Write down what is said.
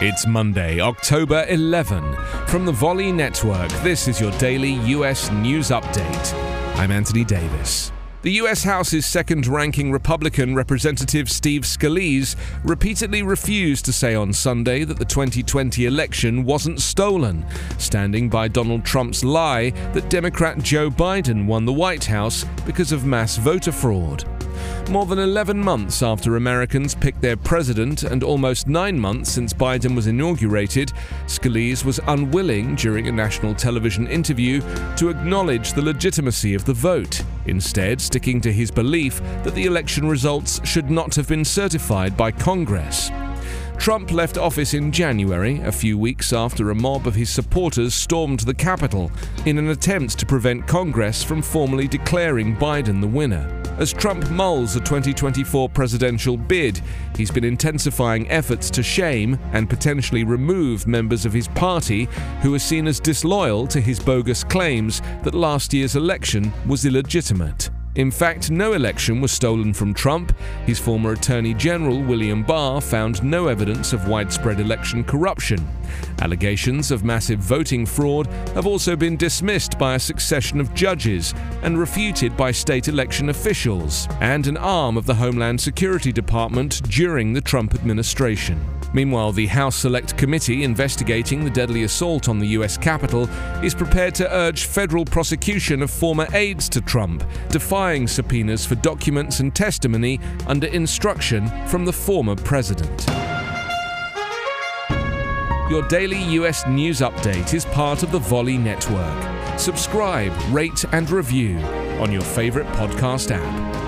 It's Monday, October 11. From the Volley Network, this is your daily US news update. I'm Anthony Davis. The US House's second ranking Republican Representative Steve Scalise repeatedly refused to say on Sunday that the 2020 election wasn't stolen, standing by Donald Trump's lie that Democrat Joe Biden won the White House because of mass voter fraud. More than 11 months after Americans picked their president and almost nine months since Biden was inaugurated, Scalise was unwilling during a national television interview to acknowledge the legitimacy of the vote, instead, sticking to his belief that the election results should not have been certified by Congress. Trump left office in January, a few weeks after a mob of his supporters stormed the Capitol in an attempt to prevent Congress from formally declaring Biden the winner. As Trump mulls a 2024 presidential bid, he's been intensifying efforts to shame and potentially remove members of his party who are seen as disloyal to his bogus claims that last year's election was illegitimate. In fact, no election was stolen from Trump. His former Attorney General William Barr found no evidence of widespread election corruption. Allegations of massive voting fraud have also been dismissed by a succession of judges and refuted by state election officials and an arm of the Homeland Security Department during the Trump administration. Meanwhile, the House Select Committee investigating the deadly assault on the US Capitol is prepared to urge federal prosecution of former aides to Trump, defying subpoenas for documents and testimony under instruction from the former president. Your daily US news update is part of the Volley Network. Subscribe, rate, and review on your favorite podcast app.